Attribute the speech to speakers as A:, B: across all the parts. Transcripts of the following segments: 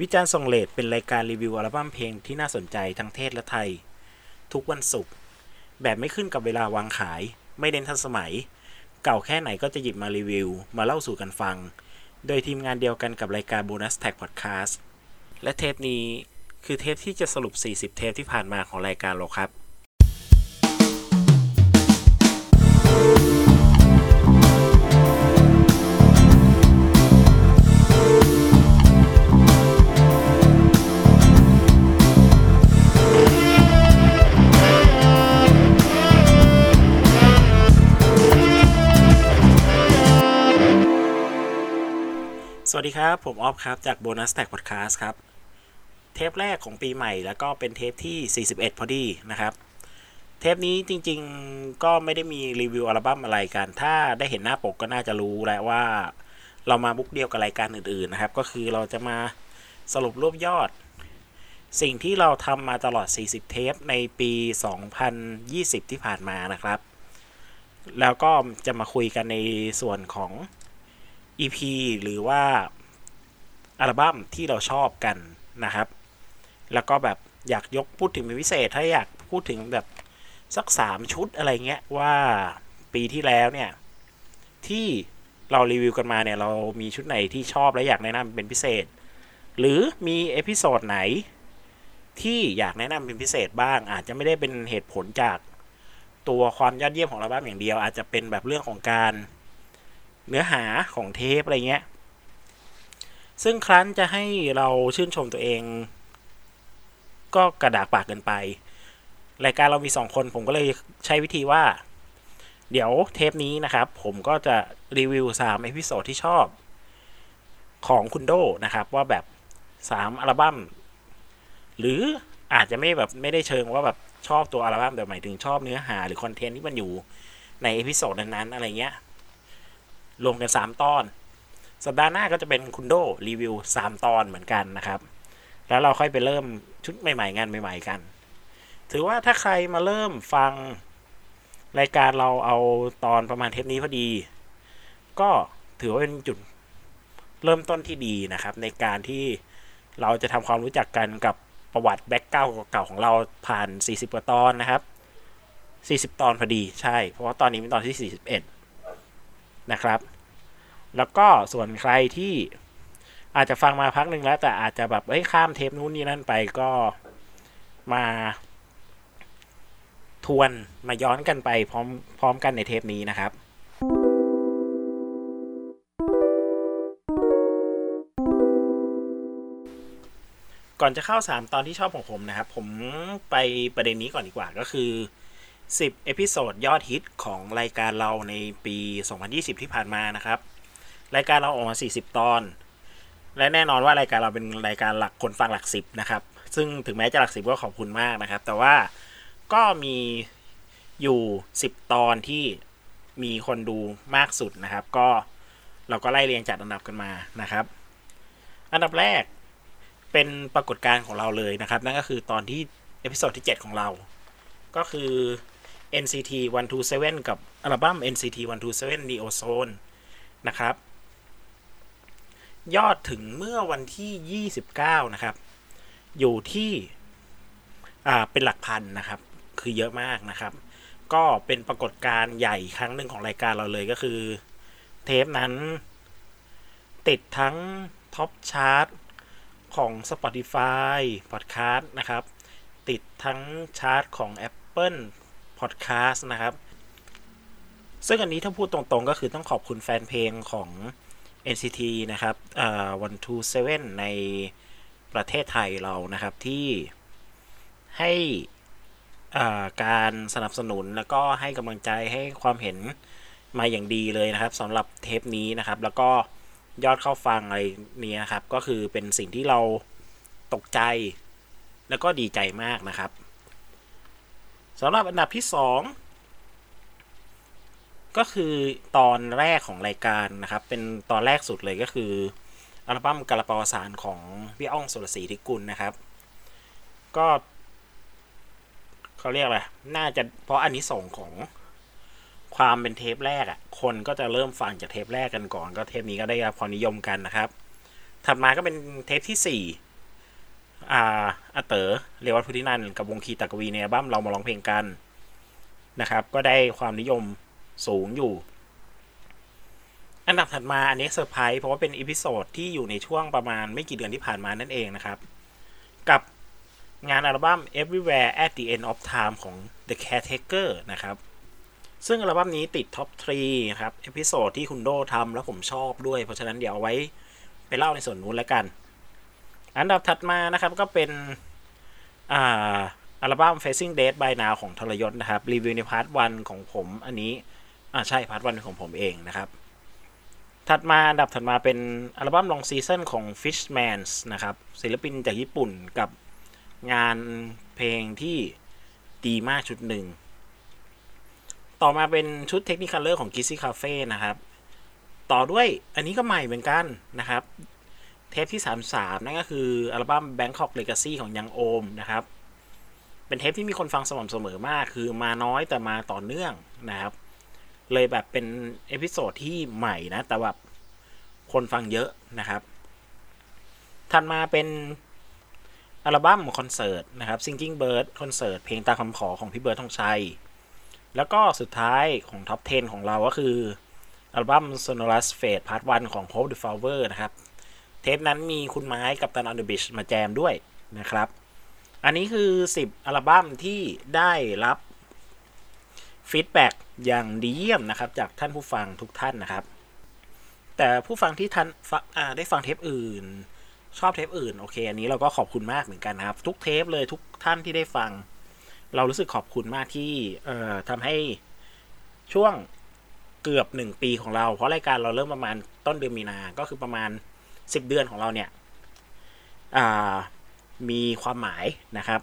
A: วิจารณ์ทรงเลดเป็นรายการรีวิวอัลบั้มเพลงที่น่าสนใจทั้งเทศและไทย ทุกวันศุกร์แบบไม่ขึ้นกับเวลาวางขาย ไม่เน้นทันสมัย เก่าแค่ไหนก็จะหยิบมารีวิว มาเล่าสู่กันฟัง โดยทีมงานเดียวกันกับรายการ Bonus Tag Podcast และเทปนี้คือเทปที่จะสรุป 40 เทปที่ผ่านมาของรายการเราครับ วัสดีครับ ผมออฟครับ จาก Bonus Tag Podcast ครับ เทปแรกของปีใหม่แล้วก็เป็นเทปที่ 41 พอดีนะครับ เทปนี้จริงๆก็ไม่ได้มีรีวิวอัลบั้มอะไรกัน ถ้าได้เห็นหน้าปกก็น่าจะรู้แล้วว่า เรามาบุกเดียวกับรายการอื่นๆนะครับ ก็คือเราจะมาสรุปรวบยอด สิ่งที่เราทำมาตลอด 40 เทปในปี 2020 ที่ผ่านมานะครับ แล้วก็จะมาคุยกันในส่วนของ EP หรือว่าอัลบั้มที่เราชอบกันนะครับ แล้วก็แบบอยากยกพูดถึงเป็นพิเศษ ถ้าอยากพูดถึงแบบสักสามชุดอะไรเงี้ยว่าปีที่แล้วเนี่ย ที่เรารีวิวกันมาเนี่ย เรามีชุดไหนที่ชอบและอยากแนะนำเป็นพิเศษ หรือมี episode ไหนที่อยากแนะนำเป็นพิเศษบ้าง อาจจะไม่ได้เป็นเหตุผลจากตัวความยอดเยี่ยมของอัลบั้มอย่างเดียว อาจจะเป็นแบบเรื่องของการ เนื้อหาของเทปอะไรเงี้ย ซึ่งครั้นจะให้เราชื่นชมตัวเอง ก็กระดากปากเกินไป รายการเรามีสองคนผมก็เลยใช้วิธีว่า เดี๋ยวเทปนี้นะครับ ผมก็จะรีวิว3 episode ที่ชอบ ของคุณโดนะครับ ว่าแบบ 3 อัลบั้ม หรืออาจจะไม่แบบไม่ได้เชิงว่าแบบชอบตัวอัลบั้มแต่หมายถึงชอบเนื้อหาหรือ content ที่มันอยู่ใน episode นั้นๆอะไรเงี้ย รวมกัน 3 ตอน สัปดาห์หน้าก็จะเป็นคุณโดรีวิว 3 ตอนเหมือนกันนะครับ แล้วเราค่อยไปเริ่มชุดใหม่ๆ งานใหม่ๆกัน ถือว่าถ้าใครมาเริ่มฟังรายการเราเอาตอนประมาณเทปนี้พอดี ก็ถือว่าเป็นจุดเริ่มต้นที่ดีนะครับ ในการที่เราจะทำความรู้จักกันกับประวัติแบ็กเก้าเก่าๆของเราผ่าน 40 กว่าตอนนะครับ 40 ตอนพอดีใช่ เพราะว่าตอนนี้เป็นตอนที่ 41 นะครับ แล้วก็ส่วนใครที่อาจจะฟังมาพักหนึ่งแล้ว แต่อาจจะแบบเอ้ยข้ามเทปนู้นนี่นั่นไปก็มาทวนมาย้อนกันไปพร้อมพร้อมกันในเทปนี้นะครับ ก่อนจะเข้า 3 ตอนที่ชอบของผมนะครับ ผมไปประเด็นนี้ก่อนดีกว่าก็คือ 10 episode ยอดฮิตของรายการเราในปี 2020 ที่ผ่านมานะครับ รายการเราออกมา 40 ตอน และแน่นอนว่ารายการเราเป็นรายการหลักคนฟังหลัก 10 นะครับ ซึ่งถึงแม้จะหลัก 10 ก็ขอบคุณมากนะครับ แต่ว่าก็มีอยู่ 10 ตอนที่มีคนดูมากสุดนะครับ ก็เราก็ไล่เรียงจัดอันดับกันมานะครับ อันดับแรกเป็นปรากฏการณ์ของเราเลยนะครับ นั่นก็คือตอนที่ episode ที่ 7 ของเรา ก็คือ NCT 127 กับอัลบั้ม NCT 127 Neo Zone นะครับ ยอดถึงเมื่อวันที่ 29 นะครับ อยู่ที่ อ่า เป็นหลักพันนะครับ คือเยอะมากนะครับ ก็เป็นปรากฏการณ์ใหญ่ครั้งหนึ่งของรายการเราเลยก็คือ เทปนั้น ติดทั้งท็อปชาร์ตของ Spotify Podcast นะครับ ติดทั้งชาร์ตของ Apple Podcast นะครับ ซึ่งอันนี้ถ้าพูดตรงๆก็คือต้องขอบคุณแฟนเพลงของ NCT นะครับอ่า127ในประเทศไทยเรานะครับที่ให้การสนับสนุนแล้วก็ให้กำลังใจให้ความเห็นมาอย่างดีเลยนะครับสำหรับเทปนี้นะครับ แล้วก็ยอดเข้าฟังอะไรนี้นะครับ ก็คือเป็นสิ่งที่เราตกใจ แล้วก็ดีใจมากนะครับ สำหรับอันดับที่2ก็คือตอนแรกของรายการนะครับ เป็นตอนแรกสุดเลยก็คืออัลบั้มกาลปาวสารของพี่อ้องสุรศรีธิกุลนะครับ ก็เขาเรียกอะไร น่าจะเพราะอันนี้ส่งของความเป็นเทปแรกอะ่ะ คนก็จะเริ่มฟังจากเทปแรกกันก่อน ก็เทปนี้ก็ได้รับความนิยมกันนะครับ ถัดมาก็เป็นเทปที่สี่ อ่าอาเต๋อเรวัตพุทธินันกับวงคีตากวีในอัลบั้มเรามาร้องเพลงกันนะครับ ก็ได้ความนิยมสูงอยู่ อันดับถัดมาอันนี้เซอร์ไพรส์เพราะว่าเป็น episode ที่อยู่ในช่วงประมาณไม่กี่เดือนที่ผ่านมานั่นเองนะครับ กับงานอัลบั้ม Everywhere at the End of Time ของ The Caretaker นะครับ ซึ่งอัลบั้มนี้ติด top 3นะครับ episode ที่คุณโดทำแล้วผมชอบด้วย เพราะฉะนั้นเดี๋ยวเอาไว้ไปเล่าในส่วนนู้นแล้วกัน อันดับถัดมานะครับก็เป็นอ่าอัลบั้ม Facing Death by Now ของทรยศนะครับ รีวิวใน part one ของผมอันนี้อ่าใช่ part one ของผมเองนะครับ ถัดมาอันดับถัดมาเป็นอัลบั้มลองซีซั o นของ Fishmans นะครับ ศิลปินจากญี่ปุ่นกับงานเพลงที่ดีมากชุดหนึ่ง ต่อมาเป็นชุด Technicolor ของ g i z z y Cafe นะครับ ต่อด้วยอันนี้ก็ใหม่เหมือนกันนะครับ เทปที่ 33 นั่นก็คืออัลบั้ม Bangkok Legacy ของ Youngohm นะครับ เป็นเทปที่มีคนฟังสม่ำเสมอมาก คือมาน้อยแต่มาต่อเนื่องนะครับ เลยแบบเป็น episode ที่ใหม่นะ แต่แบบคนฟังเยอะนะครับ ถัดมาเป็นอัลบั้มคอนเสิร์ตนะครับ Singing Bird คอนเสิร์ตเพลงตามคำขอของพี่เบิร์ดทองชัย แล้วก็สุดท้ายของ top 10 ของเราก็คืออัลบั้ม Sonorous Faith Part 1 ของ Hope the Flower นะครับ เทปนั้นมีคุณไม้กับตันอ n นเดอ Beach มาแจมด้วยนะครับ อันนี้คือ 10 อัลบั้มที่ได้รับ feedback อย่างดีเยี่ยมนะครับ จากท่านผู้ฟังทุกท่านนะครับ แต่ผู้ฟังที่ท่านได้ฟังเทปอื่น ชอบเทปอื่นโอเค อันนี้เราก็ขอบคุณมากเหมือนกันนะครับ ทุกเทปเลยทุกท่านที่ได้ฟัง เรารู้สึกขอบคุณมากที่ทำให้ช่วงเกือบหนึ่งปีของเรา เพราะรายการเราเริ่มประมาณต้นเดือนมีนา ก็คือประมาณ สิบเดือนของเราเนี่ยมีความหมายนะครับ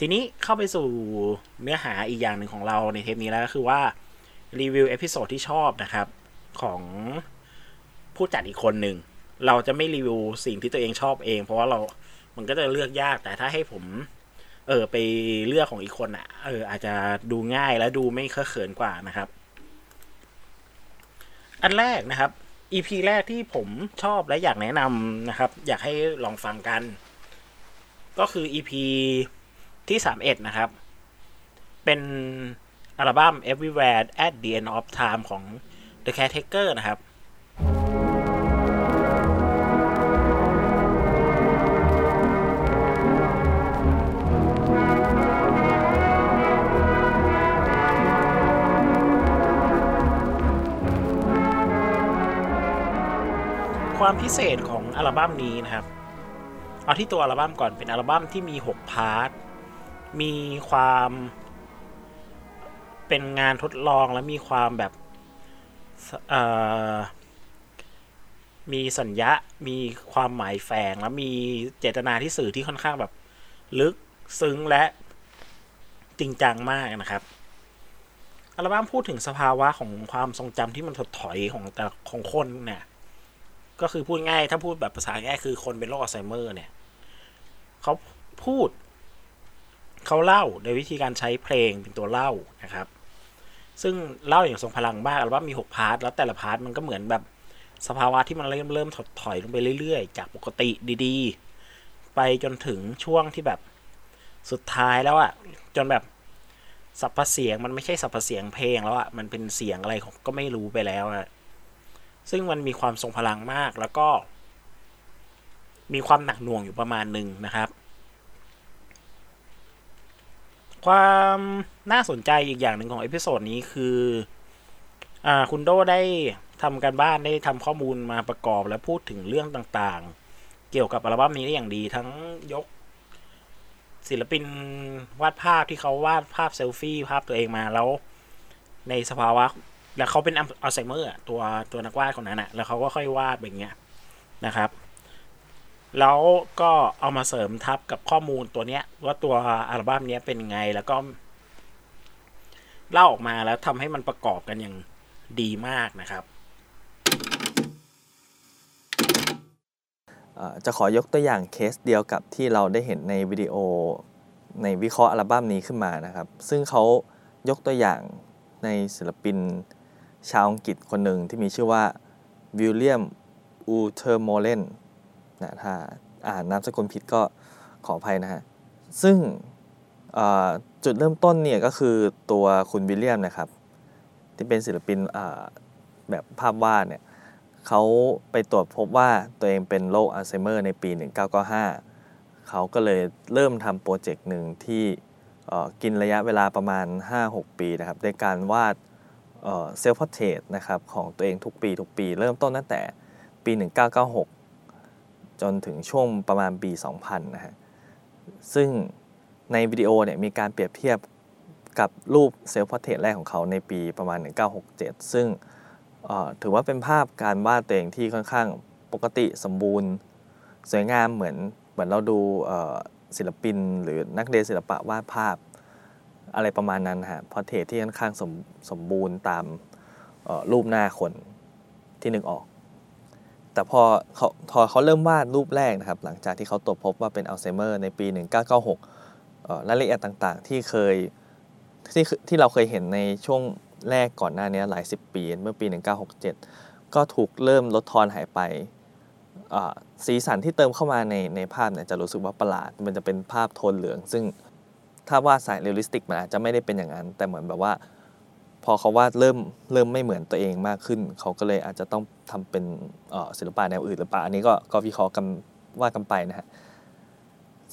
A: ทีนี้เข้าไปสู่เนื้อหาอีกอย่างหนึ่งของเราในเทปนี้แล้วก็คือว่ารีวิว episode ที่ชอบนะครับของผู้จัดอีกคนหนึ่ง เราจะไม่รีวิวสิ่งที่ตัวเองชอบเอง เพราะว่าเรา มันก็จะเลือกยาก แต่ถ้าให้ผม เออไปเลือกของอีกคนอะ เออ อาจจะดูง่ายและดูไม่เคอะเขินกว่านะครับ อันแรกนะครับ อีพีแรกที่ผมชอบและอยากแนะนำนะครับ อยากให้ลองฟังกัน ก็คืออีพีที่ 31 นะครับ เป็นอัลบั้ม Everywhere at the End of Time ของ The Caretaker นะครับ ความพิเศษของอัลบั้มนี้นะครับ เอาที่ตัวอัลบั้มก่อนเป็นอัลบั้มที่มี 6 พาร์ท มีความเป็นงานทดลองและมีความแบบมีสัญญามีความหมายแฝง และมีเจตนาที่สื่อที่ค่อนข้างแบบลึกซึ้งและจริงจังมากนะครับ อัลบั้มพูดถึงสภาวะของความทรงจำที่มันถดถอยของแต่ของคนเนี่ย ก็คือพูดง่าย ถ้าพูดแบบภาษาง่ายคือคนเป็นโรคอัลไซเมอร์เนี่ยเขาพูด เขาเล่าโดยวิธีการใช้เพลงเป็นตัวเล่านะครับ ซึ่งเล่าอย่างทรงพลังมากอัลบั้มมี 6 part แล้วแต่ละ part มันก็เหมือนแบบสภาวะที่มันเริ่มเริ่มถดถอยลงไปเรื่อยๆ จากปกติดีๆ ไปจนถึงช่วงที่แบบสุดท้ายแล้วอะจนแบบสับเสียงมันไม่ใช่สับเสียงเพลงแล้วอะมันเป็นเสียงอะไรก็ไม่รู้ไปแล้วอะ ซึ่งมันมีความทรงพลังมากแล้วก็ มีความหนักหน่วงอยู่ประมาณหนึ่งนะครับ ความน่าสนใจอีกอย่างหนึ่งของ episode นี้คืออคุณโดได้ทำการบ้านได้ทำข้อมูลมาประกอบและพูดถึงเรื่องต่างๆ เกี่ยวกับอัลบั้มนี้ได้อย่างดีทั้งยกศิลปินวาดภาพที่เขาวาดภาพเซลฟี่ภาพตัวเองมาแล้ว ในสภาวะ แล้วเขาเป็นอัลไซเมอร์ตัวตัวนักวาดคนนั้นอะแล้วเขาก็ค่อยวาดแบบเนี้ยนะครับ แล้วก็เอามาเสริมทับกับข้อมูลตัวเนี้ย ว่าตัวอัลบั้มนี้เป็นไงแล้วก็เล่าออกมาแล้วทำให้มันประกอบกันอย่างดีมากนะครับ
B: จะขอยกตัวอย่างเคสเดียวกับที่เราได้เห็นในวิดีโอในวิเคราะห์อัลบั้มนี้ขึ้นมานะครับ ซึ่งเขายกตัวอย่างในศิลปิน ชาวอังกฤษคนหนึ่งที่มีชื่อว่า William Utermohlen นะถ้าอ่านนามสกุลผิดก็ขออภัยนะฮะ ซึ่งจุดเริ่มต้นเนี่ยก็คือตัวคุณ William นะครับ ที่เป็นศิลปินแบบภาพวาดเนี่ยเขาไปตรวจพบว่าตัวเองเป็นโรคอัลไซเมอร์ในปี 1995 เขาก็เลยเริ่มทำโปรเจกต์หนึ่งที่กินระยะเวลาประมาณ 5-6 ปีนะครับในการวาด self-portrait นะครับของตัวเองทุกปีทุกปี เริ่มต้นตั้งแต่ปี 1996 จนถึงช่วงประมาณปี 2000 นะฮะซึ่งในวิดีโอเนี่ยมีการเปรียบเทียบกับรูป self-portrait แรกของเขาในปีประมาณ 1967 ซึ่งถือว่าเป็นภาพการวาดตัวเองที่ค่อนข้างปกติสมบูรณ์ สวยงามเหมือนเหมือนเราดูศิลปินหรือนักเรียนศิลปะวาดภาพ อะไรประมาณนั้นฮะพอเทรที่ค่อนข้างสมสมบูรณ์ตามรูปหน้าคนที่นึกออก แต่พอเขาพอเขาเริ่มวาดรูปแรกนะครับ หลังจากที่เขาตรวจพบว่าเป็นอัลไซเมอร์ในปี 1996รายละเอียดต่างๆ ที่เคยที่ที่เราเคยเห็นในช่วงแรกก่อนหน้านี้หลายสิบปี เมื่อปี 1967 ก็ถูกเริ่มลดทอนหายไปสีสันที่เติมเข้ามาในในภาพเนี่ยจะรู้สึกว่าประหลาด มันจะเป็นภาพโทนเหลือง ซึ่ง ถ้าวาดสาย realistic มันอาจจะไม่ได้เป็นอย่างนั้น แต่เหมือนแบบว่า พอเขาวาดเริ่มเริ่มไม่เหมือนตัวเองมากขึ้น เขาก็เลยอาจจะต้องทำเป็นศิลปะแนวอื่นหรือเปล่าอันนี้ก็ก็วิเคราะห์กันว่ากันไปนะฮะ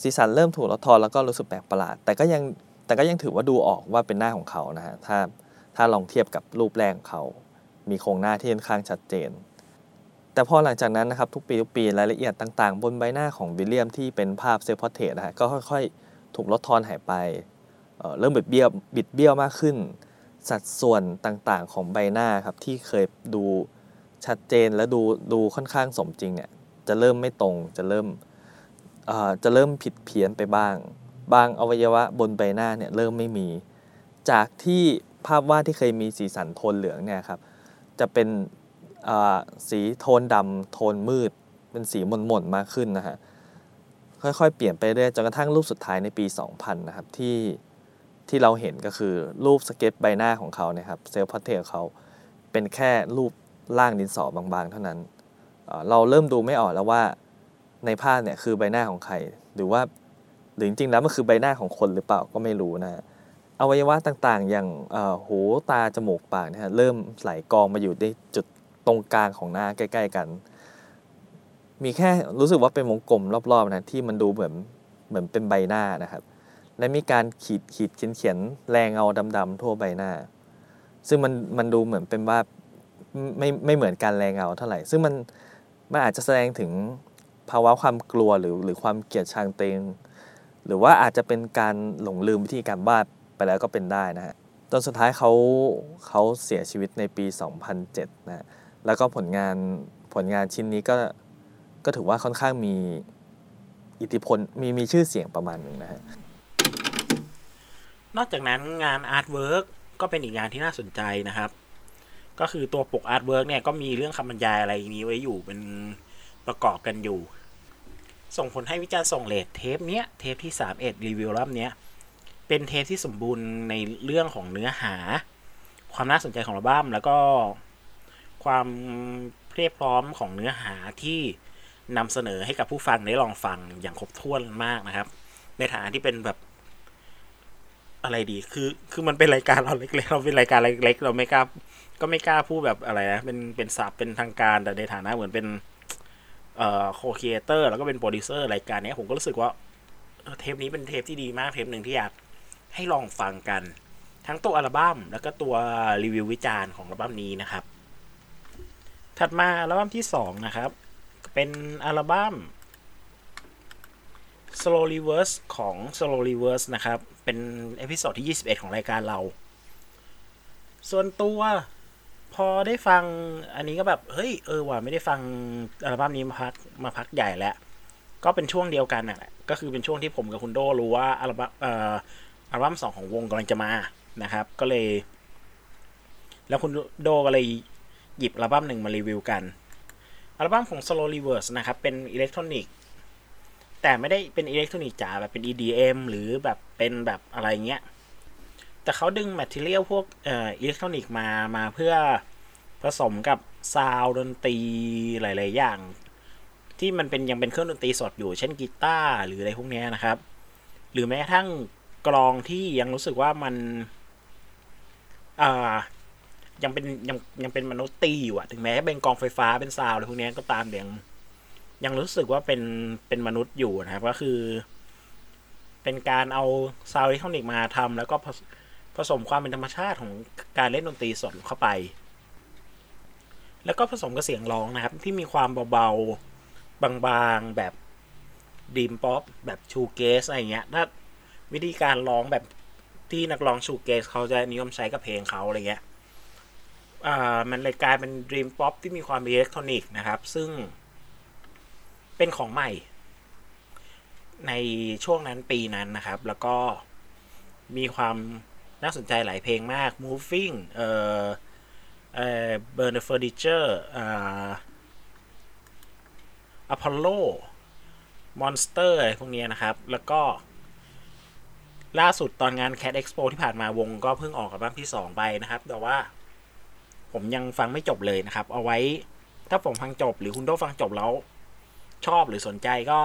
B: สีสันเริ่มถูกลดทอนแล้วก็รู้สึกแปลกประหลาด แต่ก็ยังแต่ก็ยังถือว่าดูออกว่าเป็นหน้าของเขานะฮะถ้าถ้าลองเทียบกับรูปแรกของเขา มีโครงหน้าที่ค่อนข้างชัดเจน แต่พอหลังจากนั้นนะครับทุกปีทุกปีรายละเอียดต่างๆ บนใบหน้าของวิลเลียมที่เป็นภาพ self-portrait นะฮะก็ค่อยๆ ถูกลดทอนหายไปเริ่มบิดเบี้ยวบิดเบี้ยวมากขึ้น สัดส่วนต่างๆของใบหน้าครับที่เคยดูชัดเจนและดูดูค่อนข้างสมจริงเนี่ยจะเริ่มไม่ตรงจะเริ่มจะเริ่มผิดเพี้ยนไปบ้าง บางอวัยวะบนใบหน้าเนี่ยเริ่มไม่มี จากที่ภาพวาดที่เคยมีสีสันโทนเหลืองเนี่ยครับจะเป็นสีโทนดำโทนมืด เป็นสีหม่นๆมากขึ้นนะฮะ ค่อยๆ เปลี่ยนไปเรื่อยจนกระทั่งรูปสุดท้ายในปี 2000 นะครับที่ที่เราเห็นก็คือรูปสเก็ตใบหน้าของเขาเนี่ยครับ self-portrait เขาเป็นแค่รูปร่างดินสอบางๆ เท่านั้น เราเริ่มดูไม่ออกแล้วว่าในภาพเนี่ยคือใบหน้าของใคร หรือว่าหรือจริงๆแล้วมันคือใบหน้าของคนหรือเปล่าก็ไม่รู้นะอวัยวะต่างๆ อย่างหูตาจมูกปากเนะฮะเริ่มไหลกองมาอยู่ในจุดตรงกลางของหน้าใกล้ ๆ กัน มีแค่รู้สึกว่าเป็นวงกลมรอบๆนะที่มันดูเหมือนเหมือนเป็นใบหน้านะครับ และมีการขีดขีดเขียนเขียนแรงเงาดำๆทั่วใบหน้า ซึ่งมันมันดูเหมือนเป็นว่าไม่ไม่เหมือนการแรงเงาเท่าไหร่ ซึ่งมันมันอาจจะแสดงถึงภาวะความกลัวหรือหรือความเกลียดชังตัวเองหรือว่าอาจจะเป็นการหลงลืมวิธีการวาดไปแล้วก็เป็นได้นะฮะจนสุดท้ายเขาเขาเสียชีวิตในปี 2007นะแล้วก็ผลงานผลงานชิ้นนี้ก็ ก็ถือว่าค่อนข้างมีอิทธิพลมีมีชื่อเสียงประมาณหนึ่งนะฮะ
A: นอกจากนั้นงาน artworkก็เป็นอีกงานที่น่าสนใจนะครับ ก็คือตัวปก artwork เนี่ยก็มีเรื่องคำบรรยายอะไรนี้ไว้อยู่เป็นประกอบกันอยู่ ส่งผลให้วิจารณ์ส่งเลทเทปเนี้ยเทปที่31รีวิวรอบเนี้ยเป็นเทปที่สมบูรณ์ในเรื่องของเนื้อหา ความน่าสนใจของอัลบั้มแล้วก็ความเพียบพร้อมของเนื้อหาที่ นำเสนอให้กับผู้ฟังได้ลองฟังอย่างครบถ้วนมากนะครับ ในฐานะที่เป็นแบบอะไรดี คือ คือมันเป็นรายการเราเล็กๆ เราเป็นรายการเล็กๆ เราไม่กล้า ก็ไม่กล้าพูดแบบอะไรนะ เป็น เป็นศัพท์เป็นทางการ แต่ในฐานะเหมือนเป็น เอ่อ co-creator แล้วก็เป็นโปรดิวเซอร์รายการนี้ผมก็รู้สึกว่า เทปนี้เป็นเทปที่ดีมาก เทปหนึ่งที่อยากให้ลองฟังกัน ทั้งตัวอัลบั้ม แล้วก็ตัวรีวิววิจารณ์ของอัลบั้มนี้นะครับ ถัดมาอัลบั้มที่2นะครับ เป็นอัลบั้ม Slow Reverse ของ Slow Reverse นะครับ เป็น episode ที่ 21 ของรายการเรา ส่วนตัวพอได้ฟังอันนี้ก็แบบ เฮ้ย เออว่ะไม่ได้ฟังอัลบั้มนี้มาพักมาพักใหญ่แล้ว ก็เป็นช่วงเดียวกันน่ะก็คือเป็นช่วงที่ผมกับคุณโดรู้ว่าอัลบั้มเอ่ออัลบั้มสองของวงกำลังจะมานะครับ ก็เลย แล้วคุณโดก็เลยหยิบอัลบั้มหนึ่งมารีวิวกัน อัลบั้มของ Slow Reverse นะครับ เป็นอิเล็กทรอนิกส์แต่ไม่ได้เป็นอิเล็กทรอนิกส์จ๋าแบบเป็น EDM หรือแบบเป็นแบบอะไรเงี้ย แต่เขาดึง material พวกเอ่ออิเล็กทรอนิกส์มามาเพื่อผสมกับซาวดนตรีหลาย ๆ อย่าง ที่มันเป็นยังเป็นเครื่องดนตรีสดอยู่ เช่นกีตาร์หรืออะไรพวกนี้นะครับ หรือแม้กระทั่งกลองที่ยังรู้สึกว่ามันอ่า ยังเป็นยังยังเป็นมนุษย์ตีอยู่อะถึงแม้เป็นกลองไฟฟ้าเป็น sound อะไรพวกนี้ก็ตามยังยังรู้สึกว่าเป็นเป็นมนุษย์อยู่นะครับ ก็คือ เป็นการเอา sound อิเล็กทรอนิกส์มาทำแล้วก็ผสผสมความเป็นธรรมชาติของการเล่นดนตรีสดเข้าไป แล้วก็ผสมกับเสียงร้องนะครับ ที่มีความเบาๆบางๆแบบdream pop แบบ shoegaze อะไรเงี้ยถ้าวิธีการร้องแบบที่นักร้อง shoegaze เขาจะนิยมใช้กับเพลงเขาอะไรเงี้ย อ่ามันเลยกลายเป็น dream pop ที่มีความอิเล็กทรอนิกส์นะครับ ซึ่งเป็นของใหม่ ในช่วงนั้นปีนั้นนะครับ แล้วก็มีความน่าสนใจหลายเพลงมาก Moving เอ่อเอ่อ Burn the Furniture อ่า Apollo Monster อะไรพวกนี้นะครับ แล้วก็ล่าสุดตอนงาน Cat Expo ที่ผ่านมาวงก็เพิ่งออกอัลบั้มที่ 2 ไปนะครับ แต่ว่า ผมยังฟังไม่จบเลยนะครับ เอาไว้ ถ้าผมฟังจบ หรือคุณโดฟังจบแล้ว ชอบหรือสนใจก็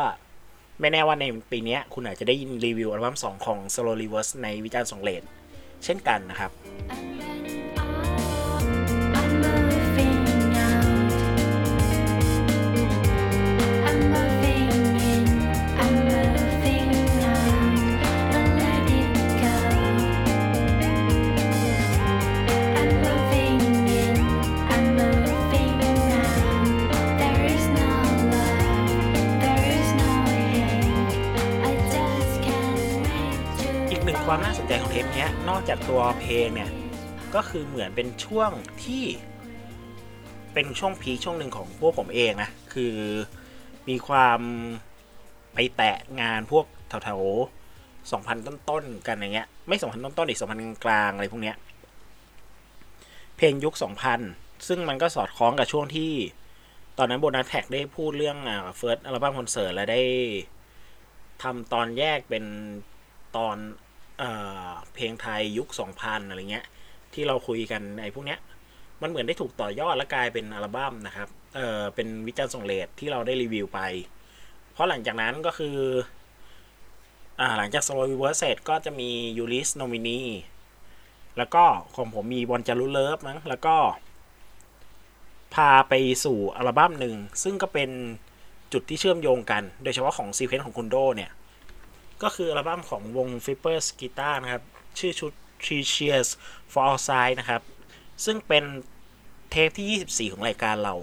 A: ไม่แน่ว่าในปีนี้คุณอาจจะได้ยินรีวิวอัลบั้ม2ของ Solo Reverse ในวิจารณ์สองเลนเช่นกันนะครับ ความน่าสนใจของเทปนี้นอกจากตัวเพลงเนี่ย ก็คือเหมือนเป็นช่วงที่ เป็นช่วง peak ช่วงหนึ่งของพวกผมเองนะ คือมีความไปแตะงานพวกแถวๆ2,000ต้นๆกันอย่างเงี้ย ไม่2,000ต้นๆอีก2,000กลางๆอะไรพวกเนี้ย เพลงยุค2000ซึ่งมันก็สอดคล้องกับช่วงที่ ตอนนั้น Bonus Track ได้พูดเรื่อง first album concert และได้ทำตอนแยกเป็นตอน เเพลงไทยยุค 2000 อะไรเงี้ย ที่เราคุยกันไอ้พวกเนี้ย มันเหมือนได้ถูกต่อยอดและกลายเป็นอัลบั้มนะครับเออเป็นวิจารณ์ส่งเลทที่เราได้รีวิวไป เพราะหลังจากนั้นก็คืออ่าหลังจาก Solo Reverse เสร็จก็จะมี Ulyss Nomini แล้วก็ของผมมีบอลจารุเลิฟมั้งแล้วก็ พาไปสู่อัลบั้มหนึ่ง ซึ่งก็เป็นจุดที่เชื่อมโยงกัน โดยเฉพาะของซีเควนต์ของคุณโดเนี่ย ก็คืออัลบั้มของวง Flippers Guitar นะครับ ชื่อชุด Three Cheers for All Sides นะครับ ซึ่งเป็นเทปที่ 24 ของรายการเรา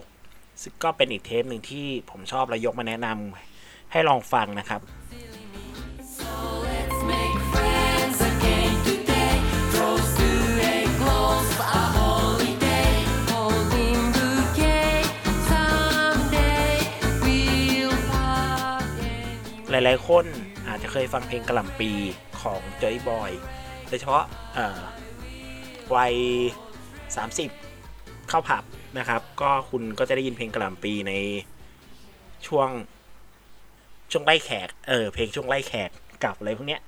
A: ซึ่งก็เป็นอีกเทปหนึ่งที่ผมชอบและยกมาแนะนำให้ลองฟังนะครับ
C: Let's make
A: หลายๆ คนอาจจะเคยฟังเพลงกระหล่ำปีของโจอี้บอยโดยเฉพาะวัย 30 เข้าผับนะครับ ก็คุณก็จะได้ยินเพลงกระหล่ำปีในช่วงช่วงไล่แขก เออ เพลงช่วงไล่แขกกับอะไรพวกเนี้ย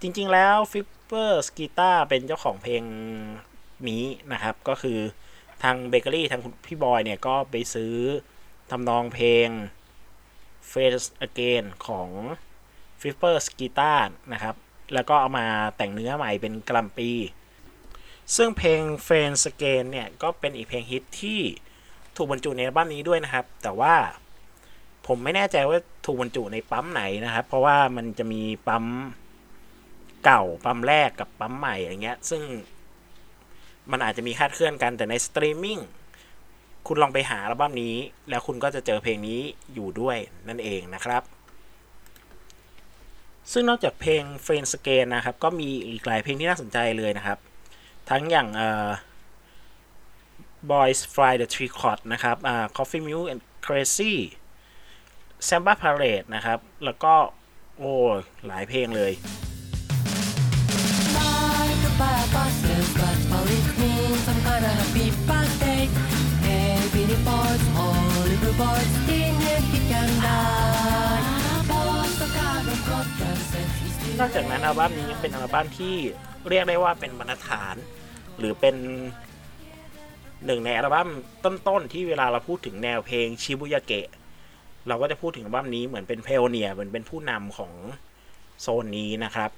A: จริงๆแล้ว Flipper's Guitar เป็นเจ้าของเพลงนี้นะครับ ก็คือทางเบเกอรี่ทางพี่บอยเนี่ยก็ไปซื้อทำนองเพลง Face Again ของ f i p p e r s Guitar นะครับ แล้วก็เอามาแต่งเนื้อใหม่เป็นกลัมปี ซึ่งเพลง f a n s Again เนี่ย ก็เป็นอีกเพลงฮิตที่ถูกบรรจุในอัลบั้มนี้ด้วยนะครับ แต่ว่าผมไม่แน่ใจว่าถูกบรรจุในปั๊มไหนนะครับ เพราะว่ามันจะมีปั๊มเก่าปั๊มแรกกับปั๊มใหม่อะไรเงี้ย ซึ่งมันอาจจะมีคาดเคลื่อนกันแต่ในสตรีมมิ่ง คุณลองไปหาอัลบั้มนี้ แล้วคุณก็จะเจอเพลงนี้อยู่ด้วยนั่นเองนะครับ ซึ่งนอกจากเพลง f r i e n d s c a n นะครับ ก็มีอีกหลายเพลงที่น่าสนใจเลยนะครับ ทั้งอย่างเอ่อ Boys Fire the Tricot นะครับอ่า Coffee-Milk Crazy Samba Parade นะครับ แล้วก็ โอ้หลายเพลงเลย
C: Like a bus, but public means some kind of happy die. Postcard of broadcasters is
A: นอกจากนั้นอัลบั้มนี้ยังเป็นอัลบั้มที่เรียกได้ว่าเป็นบรรทฐาน หรือเป็นหนึ่งในอัลบั้มต้นๆที่เวลาเราพูดถึงแนวเพลงชิบุยาเกะเราก็จะพูดถึงอัลบั้มนี้เหมือนเป็นเพลเนียเหมือนเป็นผู้นำของโซนนี้นะครับ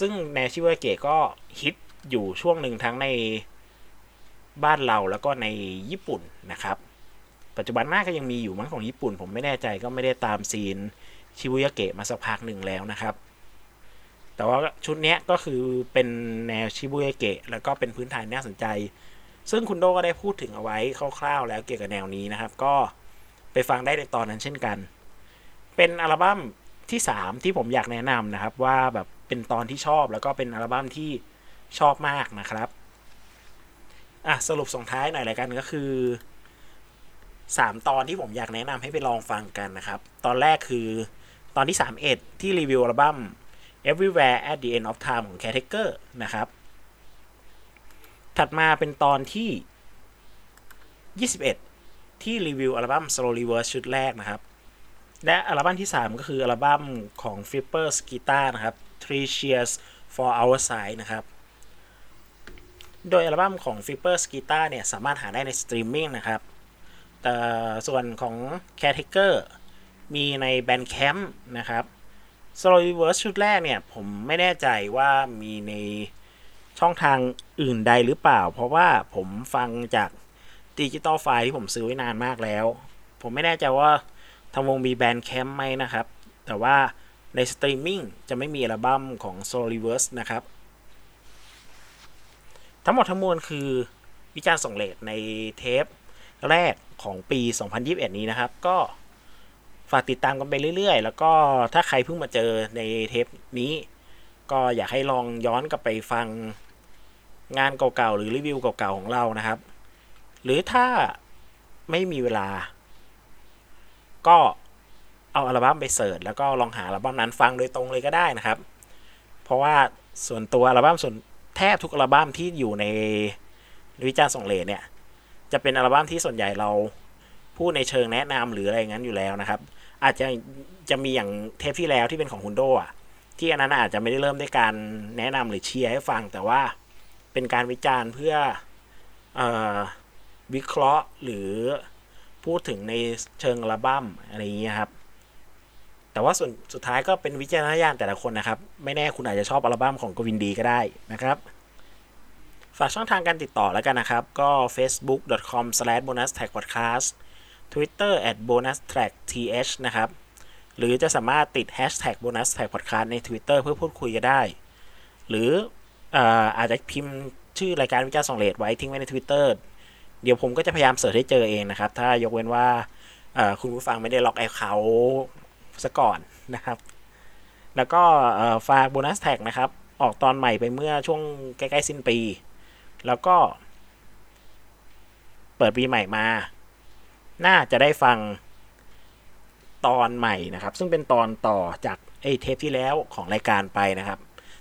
A: ซึ่งแนวชิบุยาเกะก็ฮิตอยู่ช่วงหนึ่งทั้งใน บ้านเราแล้วก็ในญี่ปุ่นนะครับ ปัจจุบันน้าก็ยังมีอยู่มั้งของญี่ปุ่น ผมไม่แน่ใจก็ไม่ได้ตามซีนชิบุยาเกะมาสักพักหนึ่งแล้วนะครับ แต่ว่าชุดนี้ก็คือเป็นแนวชิบุยาเกะแล้วก็เป็นพื้นฐานน่าสนใจ ซึ่งคุณโดก็ได้พูดถึงเอาไว้คร่าวๆ แล้วเกี่ยวกับแนวนี้นะครับ ก็ไปฟังได้ในตอนนั้นเช่นกัน เป็นอัลบั้มที่ 3 ที่ผมอยากแนะนำนะครับว่าแบบเป็นตอนที่ชอบแล้วก็เป็นอัลบั้มที่ชอบมากนะครับ อะสรุปส่งท้ายหน่อยละกันก็คือ3ตอนที่ผมอยากแนะนำให้ไปลองฟังกันนะครับ ตอนแรกคือตอนที่ 31 ที่รีวิวอัลบั้ม Everywhere at the End of Time ของ Caretaker นะครับ ถัดมาเป็นตอนที่ 21 ที่รีวิวอัลบั้ม Slow Reverse ชุดแรกนะครับ และอัลบั้มที่ 3 ก็คืออัลบั้มของ Flipper's Guitar นะครับ Three Cheers for Our Side นะครับ โดยอัลบั้มของ f i p p e r s Guitar เนี่ยสามารถหาได้ในสตรีมมิ่งนะครับ แต่ส่วนของ Caretaker มีใน Bandcamp นะครับ Slow Reverse ชุดแรกเนี่ย ผมไม่แน่ใจว่ามีในช่องทางอื่นใดหรือเปล่า เพราะว่าผมฟังจาก digital file ที่ผมซื้อไว้นานมากแล้ว ผมไม่แน่ใจว่าทางวงมี Bandcamp ไหมนะครับ แต่ว่าในสตรีมมิ่งจะไม่มีอัลบั้มของ Slow Reverse นะครับ ทั้งหมดทั้งมวลคือวิจารณ์ส่งเลทในเทปแรกของปี 2021 นี้นะครับ ก็ฝากติดตามกันไปเรื่อยๆ แล้วก็ถ้าใครเพิ่งมาเจอในเทปนี้ ก็อยากให้ลองย้อนกลับไปฟังงานเก่าๆ หรือรีวิวเก่าๆ ของเรานะครับ หรือถ้าไม่มีเวลา ก็เอาอัลบั้มไปเสิร์ชแล้วก็ลองหาอัลบั้มนั้นฟังโดยตรงเลยก็ได้นะครับ เพราะว่าส่วนตัวอัลบั้มส่วน แทบทุกอัลบั้มที่อยู่ในวิจารณ์ส่งเลเนี่ย จะเป็นอัลบั้มที่ส่วนใหญ่เราพูดในเชิงแนะนำหรืออะไรอย่างนั้นอยู่แล้วนะครับ อาจจะจะมีอย่างเทปที่แล้วที่เป็นของคุณโดอะที่อันนั้นอาจจะไม่ได้เริ่มด้วยการแนะนำหรือเชียร์ให้ฟัง แต่ว่าเป็นการวิจารณ์เพื่ออวิเคราะห์หรือพูดถึงในเชิงอัลบั้มอะไรอย่างเงี้ยครับ แต่ว่าส่วนสุดท้ายก็เป็นวิจารณญาณแต่ละคนนะครับ ไม่แน่คุณอาจจะชอบอัลบั้มของกวินดีก็ได้นะครับ ฝากช่องทางการติดต่อแล้วกันนะครับ ก็ facebook.com/bonustagpodcast twitter at bonustrackth นะครับ หรือจะสามารถติด hashtag bonus track podcast ใน Twitter เพื่อพูดคุยกันได้ หรืออ่อาจจะพิมพ์ชื่อรายการวิจารณ์ส่งเลทไว้ทิ้งไว้ใน Twitter เดี๋ยวผมก็จะพยายาม search ให้เจอเองนะครับ ถ้ายกเว้นว่าคุณผู้ฟังไม่ได้ lock account ซะก่อนนะครับ แล้วก็ฝาก Bonus Track นะครับ ออกตอนใหม่ไปเมื่อช่วงใกล้ ๆ สิ้นปี แล้วก็ เปิดปีใหม่มา น่าจะได้ฟังตอนใหม่นะครับ ซึ่งเป็นตอนต่อจากไอ้เทปที่แล้วของรายการไปนะครับ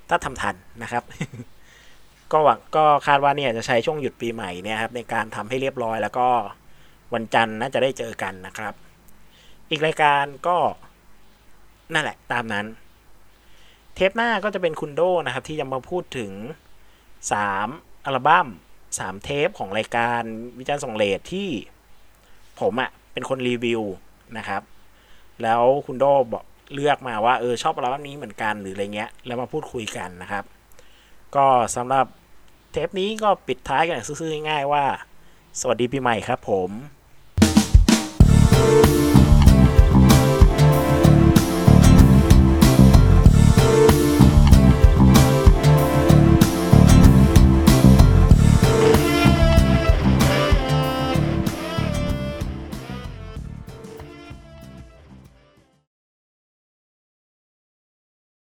A: ถ้าทำทันนะครับ ก็หวังก็คาดว่าเนี่ยจะใช้ช่วงหยุดปีใหม่เนี่ยครับ ในการทำให้เรียบร้อยแล้วก็วันจันทร์น่าจะได้เจอกันนะครับ อีกรายการก็ นั่นแหละตามนั้น เทปหน้าก็จะเป็นคุณโดนะครับ ที่จะมาพูดถึง 3 อัลบั้ม 3 เทปของรายการวิจารณ์ส่งเลทที่ผมอะ่ะ เป็นคนรีวิวนะครับ แล้วคุณโดบอกเลือกมาว่าเออชอบอัลบั้มนี้เหมือนกันหรืออะไรเงี้ย แล้วมาพูดคุยกันนะครับ ก็สำหรับเทปนี้ก็ปิดท้ายกันซื่อๆง่ายๆว่า สวัสดีปีใหม่ครับผม